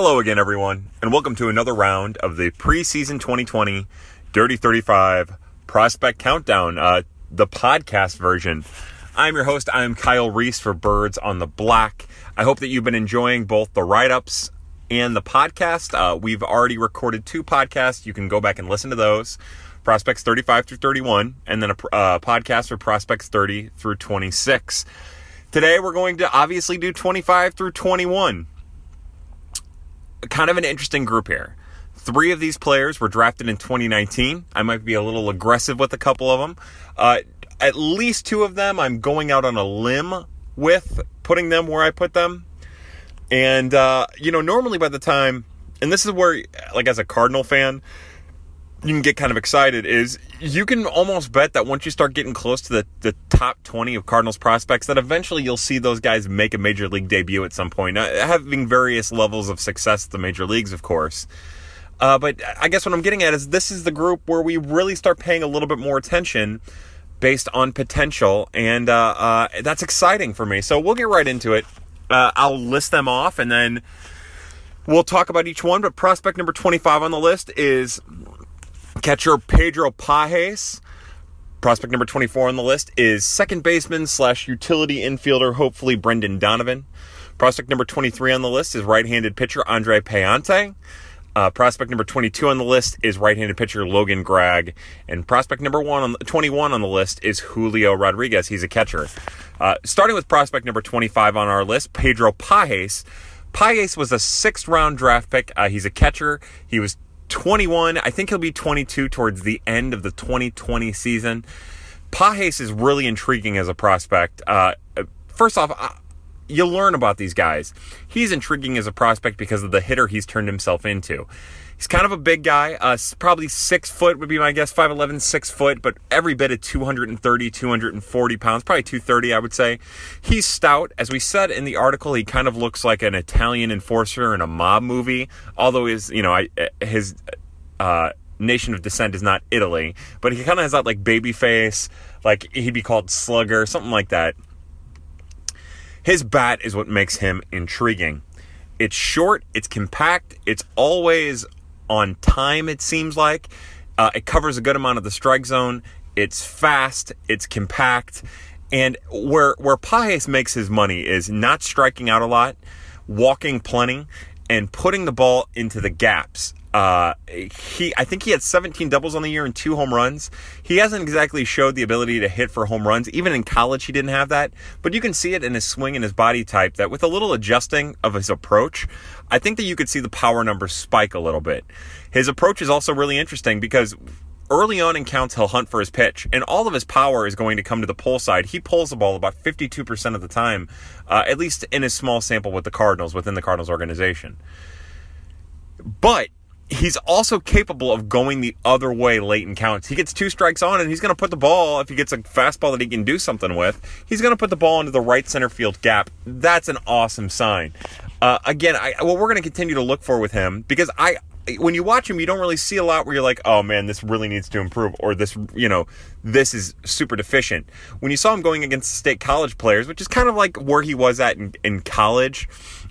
Hello again, everyone, and welcome to another round of the preseason 2020 Dirty 35 Prospect Countdown, uh, the podcast version. I'm your host. I'm Kyle Reese for Birds on the Black. I hope that you've been enjoying both the write ups and the podcast. Uh, we've already recorded two podcasts. You can go back and listen to those Prospects 35 through 31, and then a uh, podcast for Prospects 30 through 26. Today, we're going to obviously do 25 through 21 kind of an interesting group here. Three of these players were drafted in 2019. I might be a little aggressive with a couple of them. Uh, at least two of them, I'm going out on a limb with putting them where I put them. And, uh, you know, normally by the time, and this is where, like, as a Cardinal fan, you can get kind of excited is you can almost bet that once you start getting close to the, the top 20 of Cardinals prospects, that eventually you'll see those guys make a major league debut at some point, uh, having various levels of success at the major leagues, of course. Uh, but I guess what I'm getting at is this is the group where we really start paying a little bit more attention based on potential, and uh, uh that's exciting for me. So we'll get right into it. Uh, I'll list them off and then we'll talk about each one. But prospect number 25 on the list is Catcher Pedro Pages. Prospect number 24 on the list is second baseman slash utility infielder, hopefully Brendan Donovan. Prospect number 23 on the list is right handed pitcher Andre Pallante. Uh, prospect number 22 on the list is right-handed pitcher Logan Gregg, and prospect number one on the, 21 on the list is Julio Rodriguez. He's a catcher. Uh, starting with prospect number 25 on our list, Pedro Pages. Pages was a sixth-round draft pick. Uh, he's a catcher. He was 21. I think he'll be 22 towards the end of the 2020 season. Pages is really intriguing as a prospect. Uh, first off, you'll learn about these guys. He's intriguing as a prospect because of the hitter he's turned himself into. He's kind of a big guy, uh, probably six foot would be my guess, 5'11, six foot, but every bit of 230, 240 pounds, probably 230, I would say. He's stout. As we said in the article, he kind of looks like an Italian enforcer in a mob movie, although his, you know, I, his, uh, nation of descent is not Italy, but he kind of has that like baby face, like he'd be called Slugger, something like that. His bat is what makes him intriguing. It's short, it's compact, it's always on time, it seems like. Uh, it covers a good amount of the strike zone. It's fast, it's compact. And where where Pages makes his money is not striking out a lot, walking plenty, and putting the ball into the gaps. Uh, he, I think he had 17 doubles on the year and two home runs. He hasn't exactly showed the ability to hit for home runs. Even in college, he didn't have that. But you can see it in his swing and his body type that with a little adjusting of his approach, I think that you could see the power numbers spike a little bit. His approach is also really interesting because early on in counts, he'll hunt for his pitch, and all of his power is going to come to the pull side. He pulls the ball about 52% of the time, uh, at least in his small sample with the Cardinals, within the Cardinals organization. But he's also capable of going the other way late in counts. He gets two strikes on and he's going to put the ball, if he gets a fastball that he can do something with, he's going to put the ball into the right center field gap. That's an awesome sign. Uh, again, I, what we're going to continue to look for with him, because I, when you watch him, you don't really see a lot where you're like, oh man, this really needs to improve, or this, you know, this is super deficient. When you saw him going against state college players, which is kind of like where he was at in, in college,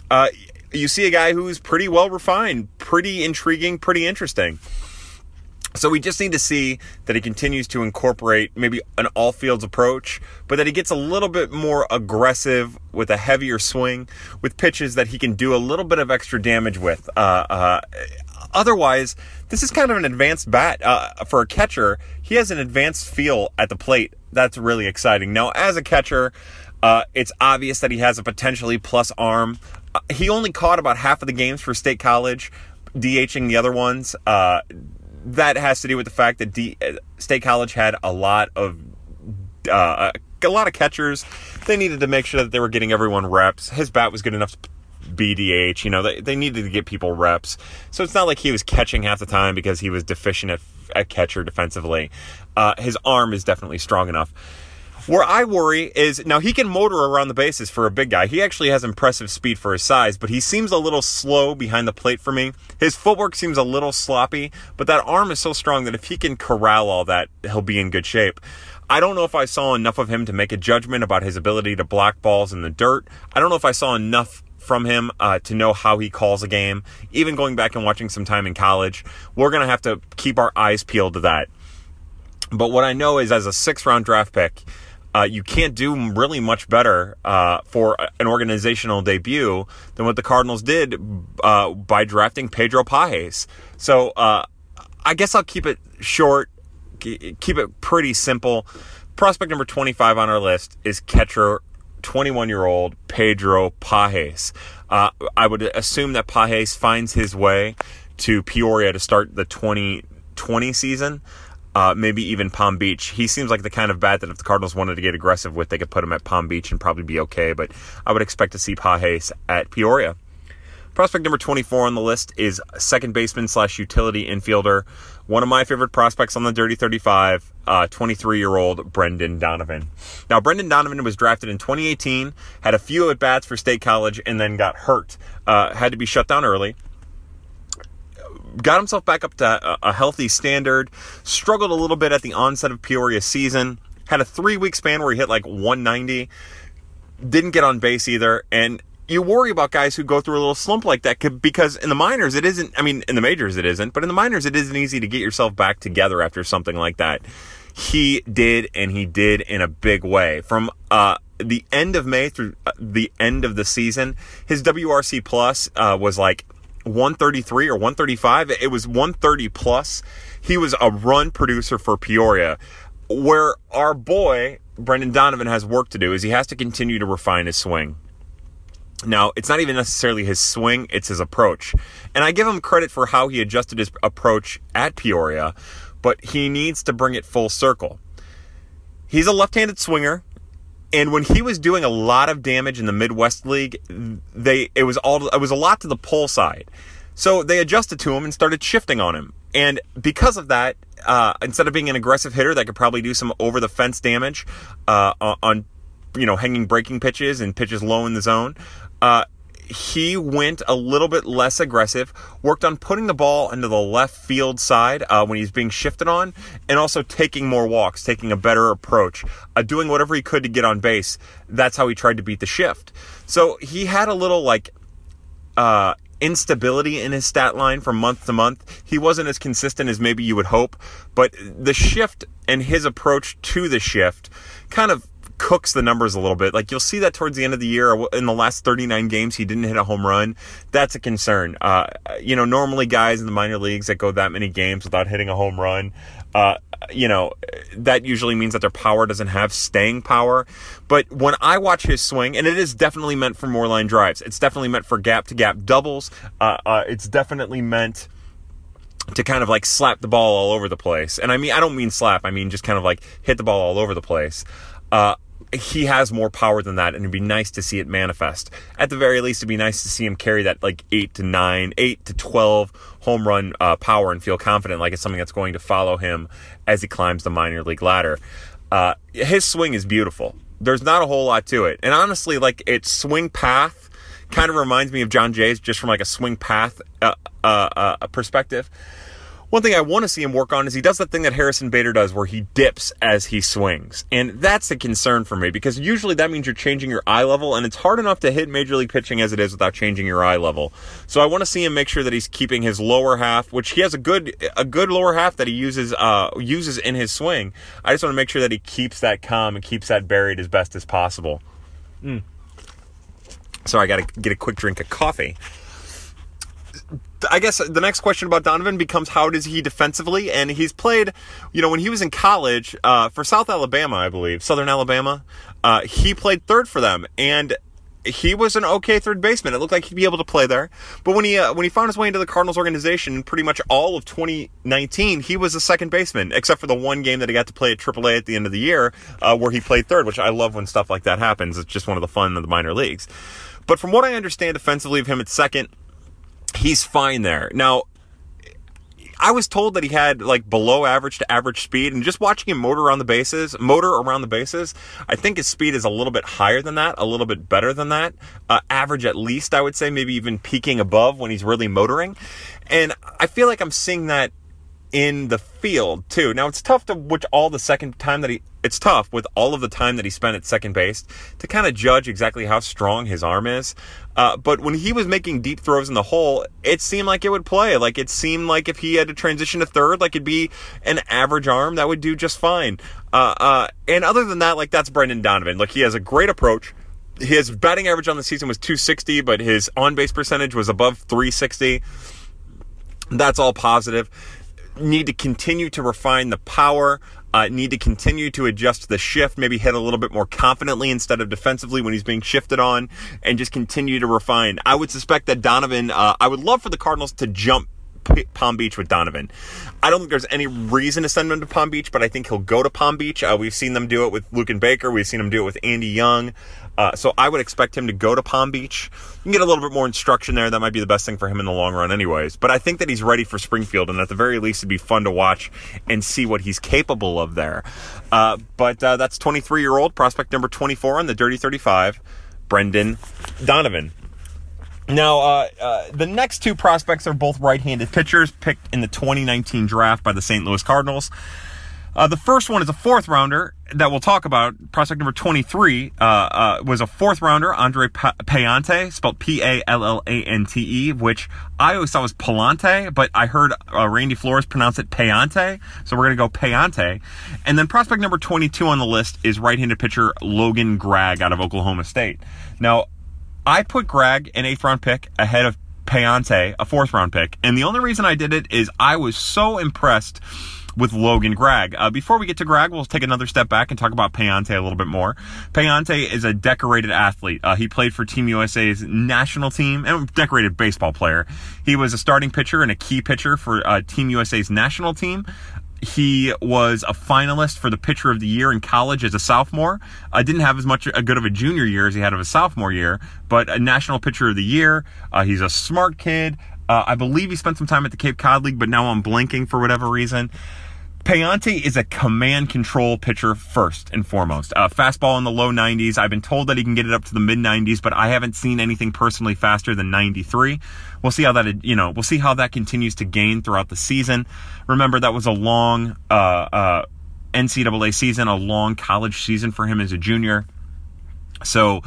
uh, you see a guy who's pretty well refined, pretty intriguing, pretty interesting. So we just need to see that he continues to incorporate maybe an all fields approach, but that he gets a little bit more aggressive with a heavier swing, with pitches that he can do a little bit of extra damage with. Uh, uh, otherwise, this is kind of an advanced bat uh, for a catcher. He has an advanced feel at the plate. That's really exciting. Now, as a catcher, uh, it's obvious that he has a potentially plus arm he only caught about half of the games for State College, DHing the other ones. Uh, that has to do with the fact that D, uh, State College had a lot of uh, a lot of catchers. They needed to make sure that they were getting everyone reps. His bat was good enough to BDH. You know, they, they needed to get people reps. So it's not like he was catching half the time because he was deficient at, at catcher defensively. Uh, his arm is definitely strong enough. Where I worry is now he can motor around the bases for a big guy. He actually has impressive speed for his size, but he seems a little slow behind the plate for me. His footwork seems a little sloppy, but that arm is so strong that if he can corral all that, he'll be in good shape. I don't know if I saw enough of him to make a judgment about his ability to block balls in the dirt. I don't know if I saw enough from him uh, to know how he calls a game. Even going back and watching some time in college, we're going to have to keep our eyes peeled to that. But what I know is, as a six round draft pick, uh, you can't do really much better uh, for an organizational debut than what the Cardinals did uh, by drafting Pedro Pages. So uh, I guess I'll keep it short, keep it pretty simple. Prospect number 25 on our list is catcher 21 year old Pedro Pages. Uh, I would assume that Pages finds his way to Peoria to start the 2020 season. Uh, maybe even Palm Beach. He seems like the kind of bat that if the Cardinals wanted to get aggressive with, they could put him at Palm Beach and probably be okay. But I would expect to see Pages at Peoria. Prospect number 24 on the list is second baseman slash utility infielder. One of my favorite prospects on the Dirty 35, 23 uh, year old Brendan Donovan. Now, Brendan Donovan was drafted in 2018, had a few at bats for State College, and then got hurt. Uh, had to be shut down early got himself back up to a healthy standard, struggled a little bit at the onset of Peoria season, had a three week span where he hit like 190, didn't get on base either, and you worry about guys who go through a little slump like that because in the minors it isn't I mean in the majors it isn't but in the minors it isn't easy to get yourself back together after something like that. He did and he did in a big way. From uh, the end of May through uh, the end of the season, his WRC plus uh, was like 133 or 135. It was 130 plus. He was a run producer for Peoria. Where our boy, Brendan Donovan, has work to do is he has to continue to refine his swing. Now, it's not even necessarily his swing, it's his approach. And I give him credit for how he adjusted his approach at Peoria, but he needs to bring it full circle. He's a left handed swinger. And when he was doing a lot of damage in the Midwest League, they it was all it was a lot to the pull side. So they adjusted to him and started shifting on him. And because of that, uh, instead of being an aggressive hitter that could probably do some over the fence damage uh, on you know hanging breaking pitches and pitches low in the zone, uh, he went a little bit less aggressive, worked on putting the ball into the left field side uh, when he's being shifted on, and also taking more walks, taking a better approach, uh, doing whatever he could to get on base. That's how he tried to beat the shift. So he had a little like uh, instability in his stat line from month to month. He wasn't as consistent as maybe you would hope, but the shift and his approach to the shift kind of cooks the numbers a little bit. Like you'll see that towards the end of the year, in the last 39 games, he didn't hit a home run. That's a concern. Uh, you know, normally guys in the minor leagues that go that many games without hitting a home run, uh, you know, that usually means that their power doesn't have staying power. But when I watch his swing, and it is definitely meant for more line drives, it's definitely meant for gap to gap doubles. Uh, uh it's definitely meant to kind of like slap the ball all over the place. And I mean, I don't mean slap, I mean just kind of like hit the ball all over the place. Uh, he has more power than that, and it'd be nice to see it manifest. At the very least, it'd be nice to see him carry that like eight to nine, eight to twelve home run uh, power, and feel confident like it's something that's going to follow him as he climbs the minor league ladder. Uh, his swing is beautiful. There's not a whole lot to it, and honestly, like its swing path kind of reminds me of Jon Jay's, just from like a swing path uh, uh, uh perspective. One thing I want to see him work on is he does that thing that Harrison Bader does where he dips as he swings. And that's a concern for me because usually that means you're changing your eye level and it's hard enough to hit major league pitching as it is without changing your eye level. So I want to see him make sure that he's keeping his lower half, which he has a good a good lower half that he uses uh uses in his swing. I just want to make sure that he keeps that calm and keeps that buried as best as possible. Mm. So I got to get a quick drink of coffee. I guess the next question about Donovan becomes how does he defensively? And he's played, you know, when he was in college uh, for South Alabama, I believe, Southern Alabama, uh, he played third for them, and he was an okay third baseman. It looked like he'd be able to play there. But when he uh, when he found his way into the Cardinals organization, pretty much all of 2019, he was a second baseman, except for the one game that he got to play at AAA at the end of the year, uh, where he played third. Which I love when stuff like that happens. It's just one of the fun of the minor leagues. But from what I understand defensively of him at second, he's fine there. Now, I was told that he had like below average to average speed, and just watching him motor around the bases, motor around the bases, I think his speed is a little bit higher than that, a little bit better than that. Uh, average at least, I would say, maybe even peaking above when he's really motoring. And I feel like I'm seeing that in the field too. Now it's tough to which all the second time that he it's tough with all of the time that he spent at second base to kind of judge exactly how strong his arm is. Uh, but when he was making deep throws in the hole, it seemed like it would play. Like it seemed like if he had to transition to third, like it'd be an average arm that would do just fine. Uh, uh, and other than that, like that's Brendan Donovan. Like he has a great approach. His batting average on the season was 260, but his on base percentage was above 360. That's all positive. Need to continue to refine the power. Uh, need to continue to adjust the shift, maybe hit a little bit more confidently instead of defensively when he's being shifted on, and just continue to refine. I would suspect that Donovan, uh, I would love for the Cardinals to jump Palm Beach with Donovan. I don't think there's any reason to send him to Palm Beach, but I think he'll go to Palm Beach. Uh, we've seen them do it with Luken Baker. We've seen them do it with Andy Young. Uh, so I would expect him to go to Palm Beach. You can get a little bit more instruction there. That might be the best thing for him in the long run, anyways. But I think that he's ready for Springfield, and at the very least, it'd be fun to watch and see what he's capable of there. Uh, but uh, that's 23 year old prospect number 24 on the Dirty 35, Brendan Donovan. Now, uh, uh, the next two prospects are both right handed pitchers picked in the 2019 draft by the St. Louis Cardinals. Uh, the first one is a fourth rounder that we'll talk about. Prospect number 23 uh, uh, was a fourth rounder, Andre Pallante, spelled P A L L A N T E, which I always thought was Palante, but I heard uh, Randy Flores pronounce it Payante, so we're going to go Payante. And then prospect number 22 on the list is right handed pitcher Logan Gragg out of Oklahoma State. Now, I put Gragg, an eighth round pick, ahead of Pallante, a fourth round pick. And the only reason I did it is I was so impressed with Logan Gragg. Uh, before we get to Gragg, we'll take another step back and talk about Pallante a little bit more. Pallante is a decorated athlete. Uh, he played for Team USA's national team and decorated baseball player. He was a starting pitcher and a key pitcher for uh, Team USA's national team. He was a finalist for the pitcher of the year in college as a sophomore. I uh, didn't have as much a good of a junior year as he had of a sophomore year, but a national pitcher of the year. Uh, he's a smart kid. Uh, I believe he spent some time at the Cape Cod League, but now I'm blanking for whatever reason. Pallante is a command control pitcher first and foremost. Uh, fastball in the low 90s. I've been told that he can get it up to the mid 90s, but I haven't seen anything personally faster than 93. We'll see how that, you know, we'll see how that continues to gain throughout the season. Remember, that was a long uh, uh, NCAA season, a long college season for him as a junior. So,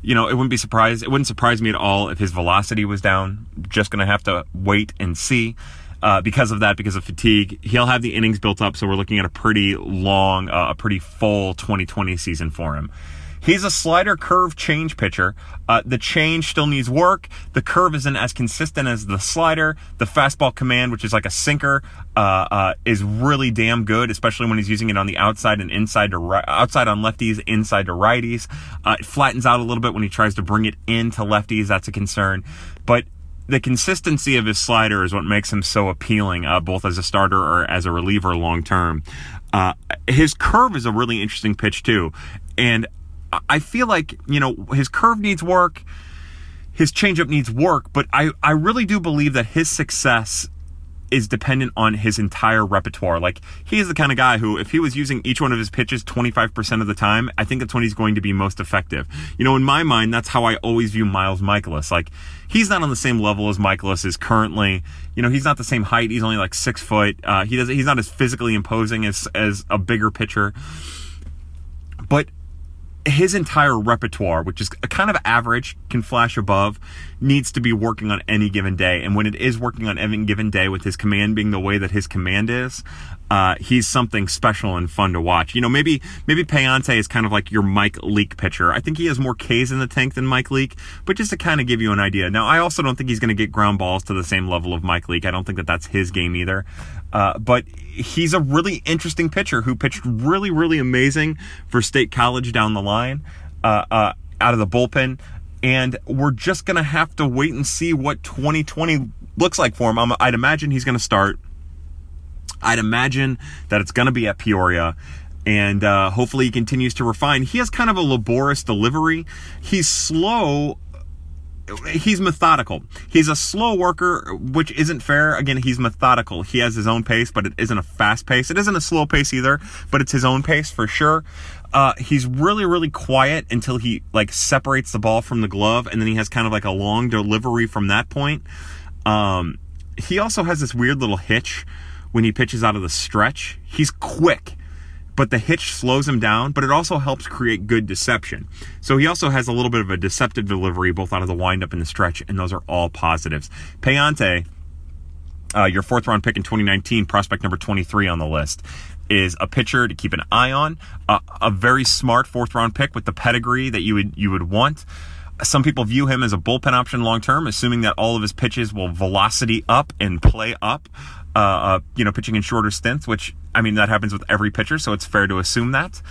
you know, it wouldn't be surprised. It wouldn't surprise me at all if his velocity was down. Just going to have to wait and see uh, because of that, because of fatigue. He'll have the innings built up, so we're looking at a pretty long, uh, a pretty full 2020 season for him. He's a slider curve change pitcher. Uh, the change still needs work. The curve isn't as consistent as the slider. The fastball command, which is like a sinker, uh, uh, is really damn good, especially when he's using it on the outside and inside to right, outside on lefties, inside to righties. Uh, it flattens out a little bit when he tries to bring it into lefties. That's a concern. But the consistency of his slider is what makes him so appealing, uh, both as a starter or as a reliever long term. Uh, his curve is a really interesting pitch too, and I feel like you know his curve needs work, his changeup needs work, but I I really do believe that his success is dependent on his entire repertoire. Like he is the kind of guy who, if he was using each one of his pitches 25% of the time, I think that's when he's going to be most effective. You know, in my mind, that's how I always view Miles Mikolas. Like he's not on the same level as Michaelis is currently. You know, he's not the same height. He's only like six foot. Uh, he does. He's not as physically imposing as as a bigger pitcher. But his entire repertoire, which is kind of average, can flash above, needs to be working on any given day. And when it is working on any given day, with his command being the way that his command is, uh, he's something special and fun to watch. You know, maybe maybe Pallante is kind of like your Mike Leake pitcher. I think he has more Ks in the tank than Mike Leake, but just to kind of give you an idea. Now, I also don't think he's going to get ground balls to the same level of Mike Leake. I don't think that that's his game either. Uh, but he's a really interesting pitcher who pitched really, really amazing for State College down the line, uh, uh, out of the bullpen. And we're just going to have to wait and see what 2020 looks like for him. I'm, I'd imagine he's going to start. I'd imagine that it's going to be at Peoria and uh, hopefully he continues to refine. He has kind of a laborious delivery. He's slow he's methodical. He's a slow worker, which isn't fair. Again, he's methodical. He has his own pace, but it isn't a fast pace. It isn't a slow pace either, but it's his own pace for sure. Uh, he's really, really quiet until he like separates the ball from the glove, and then he has kind of like a long delivery from that point. Um, he also has this weird little hitch when he pitches out of the stretch. He's quick but the hitch slows him down, but it also helps create good deception. So he also has a little bit of a deceptive delivery, both out of the windup and the stretch, and those are all positives. Pallante, uh, your fourth round pick in 2019, prospect number 23 on the list, is a pitcher to keep an eye on. Uh, a very smart fourth round pick with the pedigree that you would you would want. Some people view him as a bullpen option long term, assuming that all of his pitches will velocity up and play up. Uh, uh, you know, pitching in shorter stints, which I mean that happens with every pitcher, so it's fair to assume that.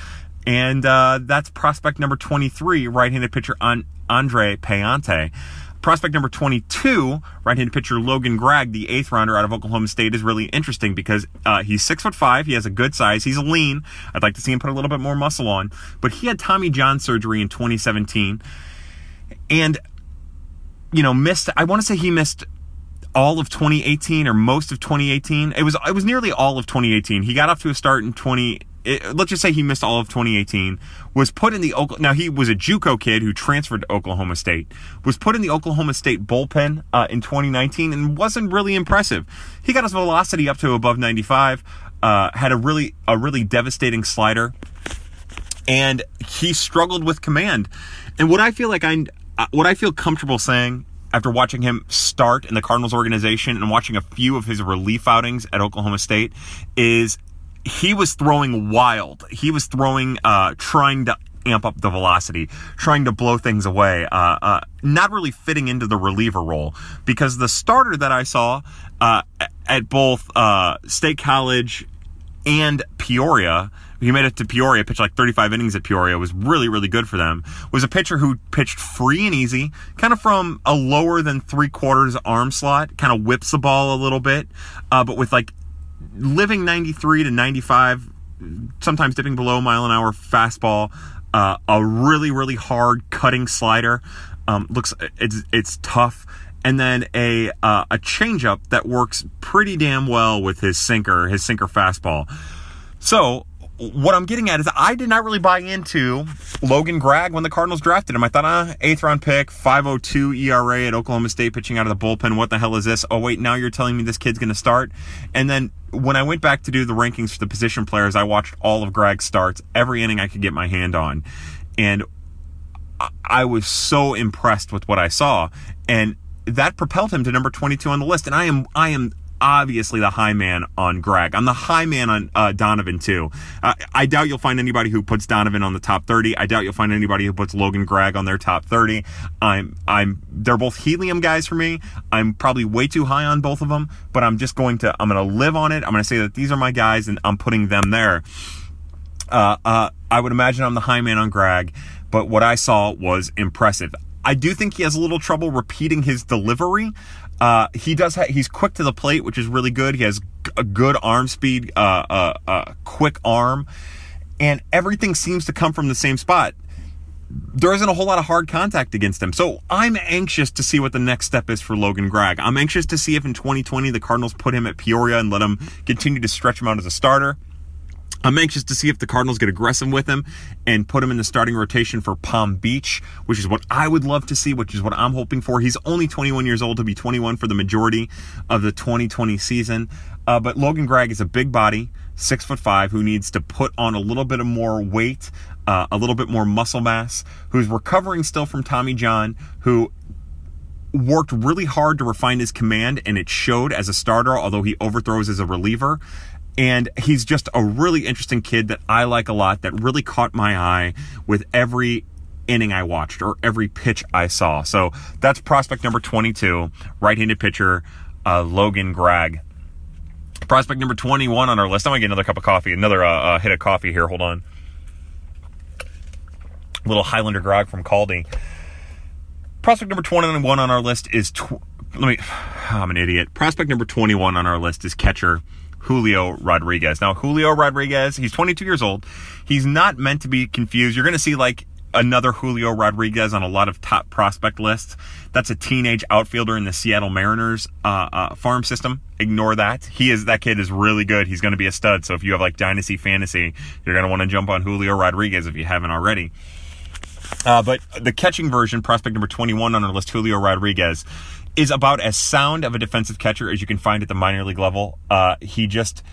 And uh, that's prospect number 23, right-handed pitcher Andre Pallante. Prospect number 22, right-handed pitcher Logan Gregg, the eighth rounder out of Oklahoma State, is really interesting because uh, he's six foot five. He has a good size. He's lean. I'd like to see him put a little bit more muscle on. But he had Tommy John surgery in 2017, and you know missed. I want to say he missed all of 2018 or most of 2018. It was it was nearly all of 2018. He got off to a start in 20 it, let's just say he missed all of 2018, was put in the now he was a JUCO kid who transferred to Oklahoma State, was put in the Oklahoma State bullpen uh, in 2019 and wasn't really impressive. He got his velocity up to above 95, uh, had a really a really devastating slider, and he struggled with command. And what I feel like I uh, what I feel comfortable saying after watching him start in the Cardinals organization and watching a few of his relief outings at Oklahoma State is he was throwing wild. He was throwing, uh, trying to amp up the velocity, trying to blow things away, uh, uh, not really fitting into the reliever role because the starter that I saw uh, at both uh, State College and Peoria, he made it to Peoria, pitched like 35 innings at Peoria, was really, really good for them. Was a pitcher who pitched free and easy, kind of from a lower than three quarters arm slot, kind of whips the ball a little bit, uh, but with like living 93 to 95, sometimes dipping below a mile an hour fastball, uh, a really really hard cutting slider. Um, looks it's it's tough, and then a uh, a changeup that works pretty damn well with his sinker, his sinker fastball. So what I'm getting at is I did not really buy into Logan Gregg when the Cardinals drafted him. I thought, ah, eighth round pick, 502 ERA at Oklahoma State pitching out of the bullpen. What the hell is this? Oh, wait, now you're telling me this kid's going to start? And then when I went back to do the rankings for the position players, I watched all of Gregg's starts, every inning I could get my hand on. And I was so impressed with what I saw. And that propelled him to number 22 on the list. And I am, I am obviously the high man on Greg. I'm the high man on uh, Donovan too. Uh, I doubt you'll find anybody who puts Donovan on the top 30. I doubt you'll find anybody who puts Logan Gregg on their top 30. I'm I'm they're both helium guys for me. I'm probably way too high on both of them, but I'm just going to I'm going to live on it. I'm going to say that these are my guys and I'm putting them there. Uh, uh, I would imagine I'm the high man on Greg, but what I saw was impressive. I do think he has a little trouble repeating his delivery. Uh, he does. Ha- he's quick to the plate, which is really good. He has a good arm speed, uh, uh, uh, quick arm, and everything seems to come from the same spot. There isn't a whole lot of hard contact against him, so I'm anxious to see what the next step is for Logan Gregg. I'm anxious to see if in 2020 the Cardinals put him at Peoria and let him continue to stretch him out as a starter. I'm anxious to see if the Cardinals get aggressive with him and put him in the starting rotation for Palm Beach, which is what I would love to see, which is what I'm hoping for. He's only 21 years old to be 21 for the majority of the 2020 season. Uh, but Logan Gregg is a big body, six foot five, who needs to put on a little bit of more weight, uh, a little bit more muscle mass, who's recovering still from Tommy John, who worked really hard to refine his command and it showed as a starter, although he overthrows as a reliever. And he's just a really interesting kid that I like a lot, that really caught my eye with every inning I watched or every pitch I saw. So that's prospect number 22, right handed pitcher, uh, Logan Gregg. Prospect number 21 on our list. I'm going to get another cup of coffee, another uh, uh, hit of coffee here. Hold on. Little Highlander grog from Kaldi. Prospect number 21 on our list is. Tw- let me. I'm an idiot. Prospect number 21 on our list is catcher Julio Rodriguez. Now, Julio Rodriguez, he's 22 years old. He's not meant to be confused. You're going to see like another Julio Rodriguez on a lot of top prospect lists. That's a teenage outfielder in the Seattle Mariners uh, uh, farm system. Ignore that. He is that kid is really good. He's going to be a stud. So if you have like dynasty fantasy, you're going to want to jump on Julio Rodriguez if you haven't already. Uh, but the catching version, prospect number 21 on our list, Julio Rodriguez, is about as sound of a defensive catcher as you can find at the minor league level. Uh, he just,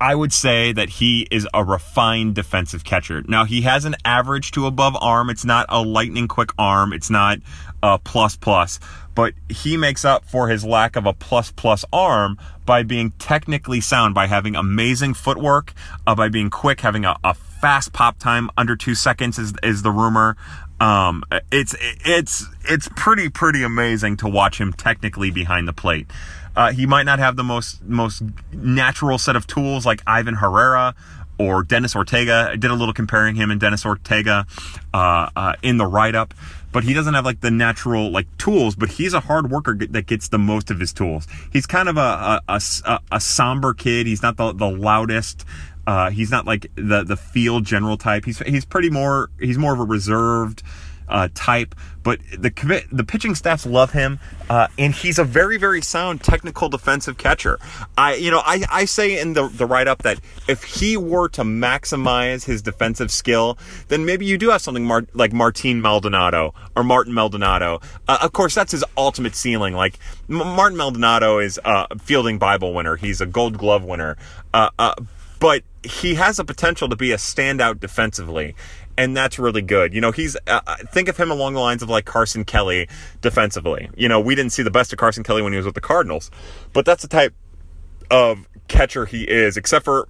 I would say that he is a refined defensive catcher. Now he has an average to above arm. It's not a lightning quick arm. It's not a plus plus, but he makes up for his lack of a plus plus arm by being technically sound, by having amazing footwork, uh, by being quick, having a, a, fast pop time under two seconds is, is the rumor. Um, it's it's it's pretty pretty amazing to watch him technically behind the plate. Uh, he might not have the most most natural set of tools like Ivan Herrera or Dennis Ortega. I did a little comparing him and Dennis Ortega uh, uh, in the write up, but he doesn't have like the natural like tools. But he's a hard worker that gets the most of his tools. He's kind of a a, a, a somber kid. He's not the the loudest. Uh, he's not like the the field general type. He's he's pretty more he's more of a reserved uh, type, but the the pitching staffs love him, uh, and he's a very very sound technical defensive catcher. I you know I, I say in the the write up that if he were to maximize his defensive skill, then maybe you do have something mar- like Martin Maldonado or Martin Maldonado. Uh, of course, that's his ultimate ceiling. Like M- Martin Maldonado is a fielding Bible winner. He's a Gold Glove winner. But he has a potential to be a standout defensively and that's really good. You know, he's uh, uh, think of him along the lines of like Carson Kelly defensively. You know, we didn't see the best of Carson Kelly when he was with the Cardinals, but that's the type of catcher he is. Except for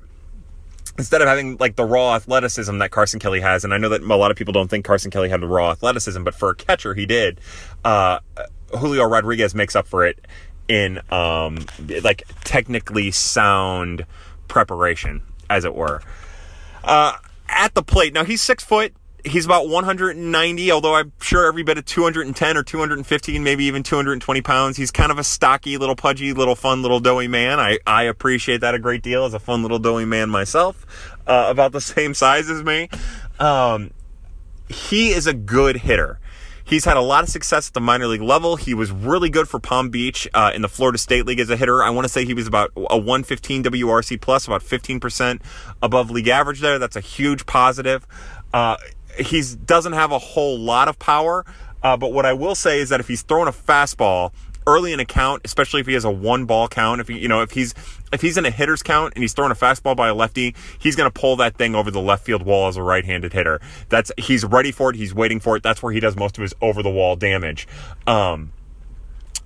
instead of having like the raw athleticism that Carson Kelly has, and I know that a lot of people don't think Carson Kelly had the raw athleticism, but for a catcher, he did. Uh, Julio Rodriguez makes up for it in um, like technically sound preparation, as it were. Uh, at the plate. Now he's six foot. He's about 190, although I'm sure every bit of 210 or 215, maybe even 220 pounds. He's kind of a stocky, little pudgy, little fun, little doughy man. I, I appreciate that a great deal as a fun little doughy man myself, uh, about the same size as me. Um, he is a good hitter. He's had a lot of success at the minor league level. He was really good for Palm Beach uh, in the Florida State League as a hitter. I want to say he was about a 115 WRC plus, about 15% above league average there. That's a huge positive. Uh, he doesn't have a whole lot of power, uh, but what I will say is that if he's throwing a fastball early in a count, especially if he has a one ball count, if he, you know, if he's if he's in a hitter's count and he's throwing a fastball by a lefty, he's going to pull that thing over the left field wall as a right-handed hitter. That's he's ready for it. He's waiting for it. That's where he does most of his over the wall damage. Um,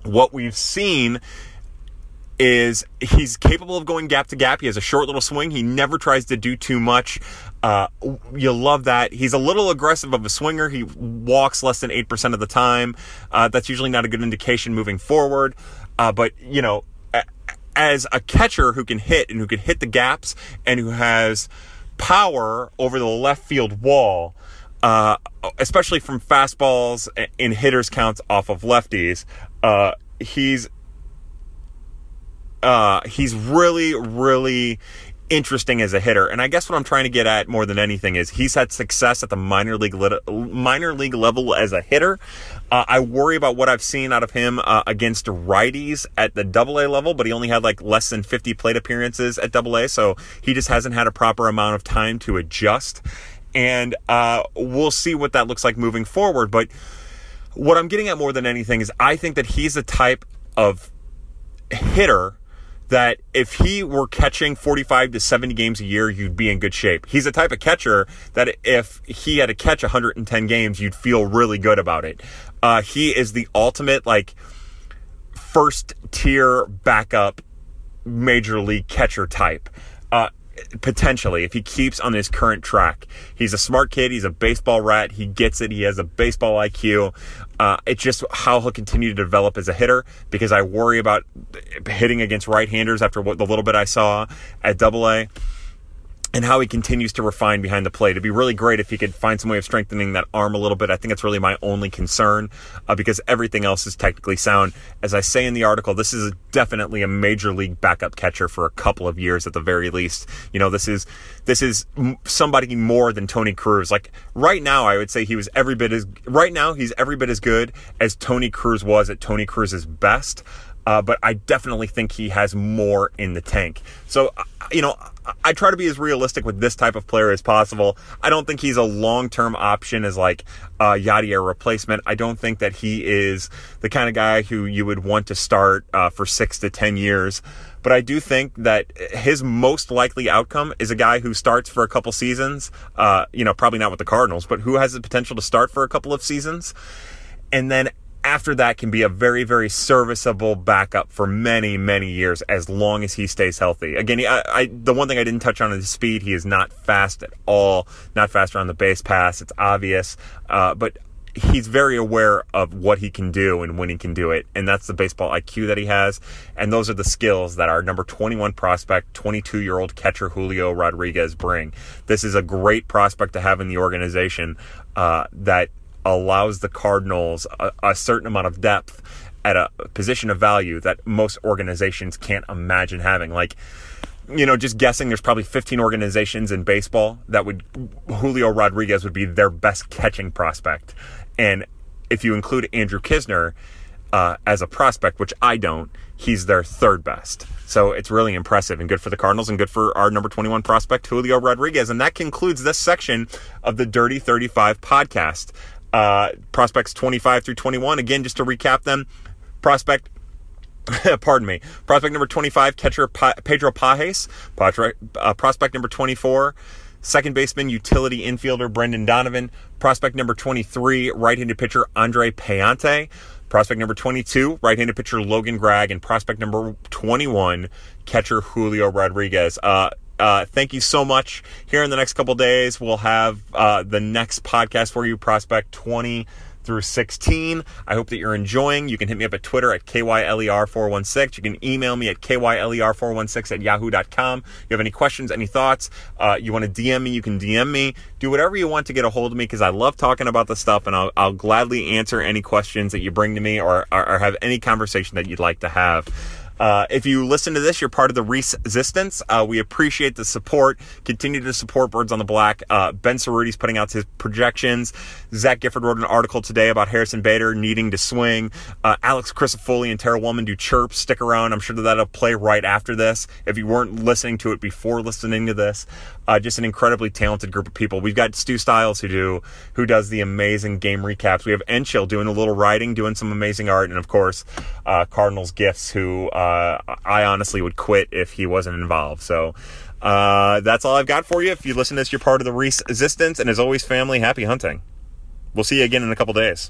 what we've seen is he's capable of going gap to gap. He has a short little swing. He never tries to do too much. Uh, you love that. He's a little aggressive of a swinger. He walks less than 8% of the time. Uh, that's usually not a good indication moving forward. Uh, but, you know, as a catcher who can hit and who can hit the gaps and who has power over the left field wall, uh, especially from fastballs in hitters counts off of lefties, uh, he's uh, he's really, really interesting as a hitter. And I guess what I'm trying to get at more than anything is he's had success at the minor league minor league level as a hitter. Uh, I worry about what I've seen out of him uh, against righties at the Double A level, but he only had like less than 50 plate appearances at Double A, so he just hasn't had a proper amount of time to adjust. And uh, we'll see what that looks like moving forward. But what I'm getting at more than anything is I think that he's the type of hitter that if he were catching 45 to 70 games a year, you'd be in good shape. He's the type of catcher that if he had to catch 110 games, you'd feel really good about it. Uh, he is the ultimate, like, first tier backup major league catcher type. Uh, potentially if he keeps on his current track. He's a smart kid. He's a baseball rat. He gets it. He has a baseball IQ. Uh, it's just how he'll continue to develop as a hitter because I worry about hitting against right-handers after what the little bit I saw at Double A and how he continues to refine behind the plate. It'd be really great if he could find some way of strengthening that arm a little bit. I think it's really my only concern uh, because everything else is technically sound. As I say in the article, this is definitely a major league backup catcher for a couple of years at the very least. You know, this is this is somebody more than Tony Cruz. Like right now, I would say he was every bit as right now he's every bit as good as Tony Cruz was at Tony Cruz's best. uh, but I definitely think he has more in the tank. So, uh, you know, I try to be as realistic with this type of player as possible. I don't think he's a long term option as like a Yadier replacement. I don't think that he is the kind of guy who you would want to start uh, for six to 10 years. But I do think that his most likely outcome is a guy who starts for a couple seasons, uh, you know, probably not with the Cardinals, but who has the potential to start for a couple of seasons. And then after that can be a very, very serviceable backup for many, many years as long as he stays healthy. Again, I, I, the one thing I didn't touch on is speed. He is not fast at all, not faster on the base pass. It's obvious. Uh, but he's very aware of what he can do and when he can do it. And that's the baseball IQ that he has. And those are the skills that our number 21 prospect, 22 year old catcher Julio Rodriguez bring. This is a great prospect to have in the organization uh, that allows the Cardinals a, a certain amount of depth at a position of value that most organizations can't imagine having. Like, you know, just guessing, there's probably 15 organizations in baseball that would Julio Rodriguez would be their best catching prospect, and if you include Andrew Knizner uh, as a prospect, which I don't, he's their third best. So it's really impressive and good for the Cardinals and good for our number 21 prospect, Julio Rodriguez. And that concludes this section of the Dirty 35 podcast uh, prospects 25 through 21. Again, just to recap them, prospect pardon me. Prospect number 25, catcher pa- Pedro Pages. Uh, prospect number 24, second baseman, utility infielder Brendan Donovan. Prospect number 23, right handed pitcher Andre Pallante. Prospect number 22, right handed pitcher Logan Gregg. And prospect number 21, catcher Julio Rodriguez. Uh, uh, thank you so much. Here in the next couple days, we'll have uh, the next podcast for you, Prospect 20 through 16. I hope that you're enjoying. You can hit me up at Twitter at KYLER416. You can email me at KYLER416 at yahoo.com. You have any questions, any thoughts, uh, you want to DM me, you can DM me. Do whatever you want to get a hold of me because I love talking about this stuff and I'll, I'll, gladly answer any questions that you bring to me or, or, or have any conversation that you'd like to have. Uh, if you listen to this, you're part of the resistance. Uh, we appreciate the support. Continue to support Birds on the Black. Uh, ben Cerruti's putting out his projections. Zach Gifford wrote an article today about Harrison Bader needing to swing. Uh, Alex Crisafulli and Tara Wellman do chirps. Stick around. I'm sure that that'll play right after this. If you weren't listening to it before listening to this, uh, just an incredibly talented group of people. We've got Stu Styles who do who does the amazing game recaps. We have Enchill doing a little writing, doing some amazing art, and of course, uh, Cardinals Gifts, who uh, I honestly would quit if he wasn't involved. So. Uh, that's all I've got for you. If you listen to this, you're part of the resistance. And as always, family, happy hunting. We'll see you again in a couple days.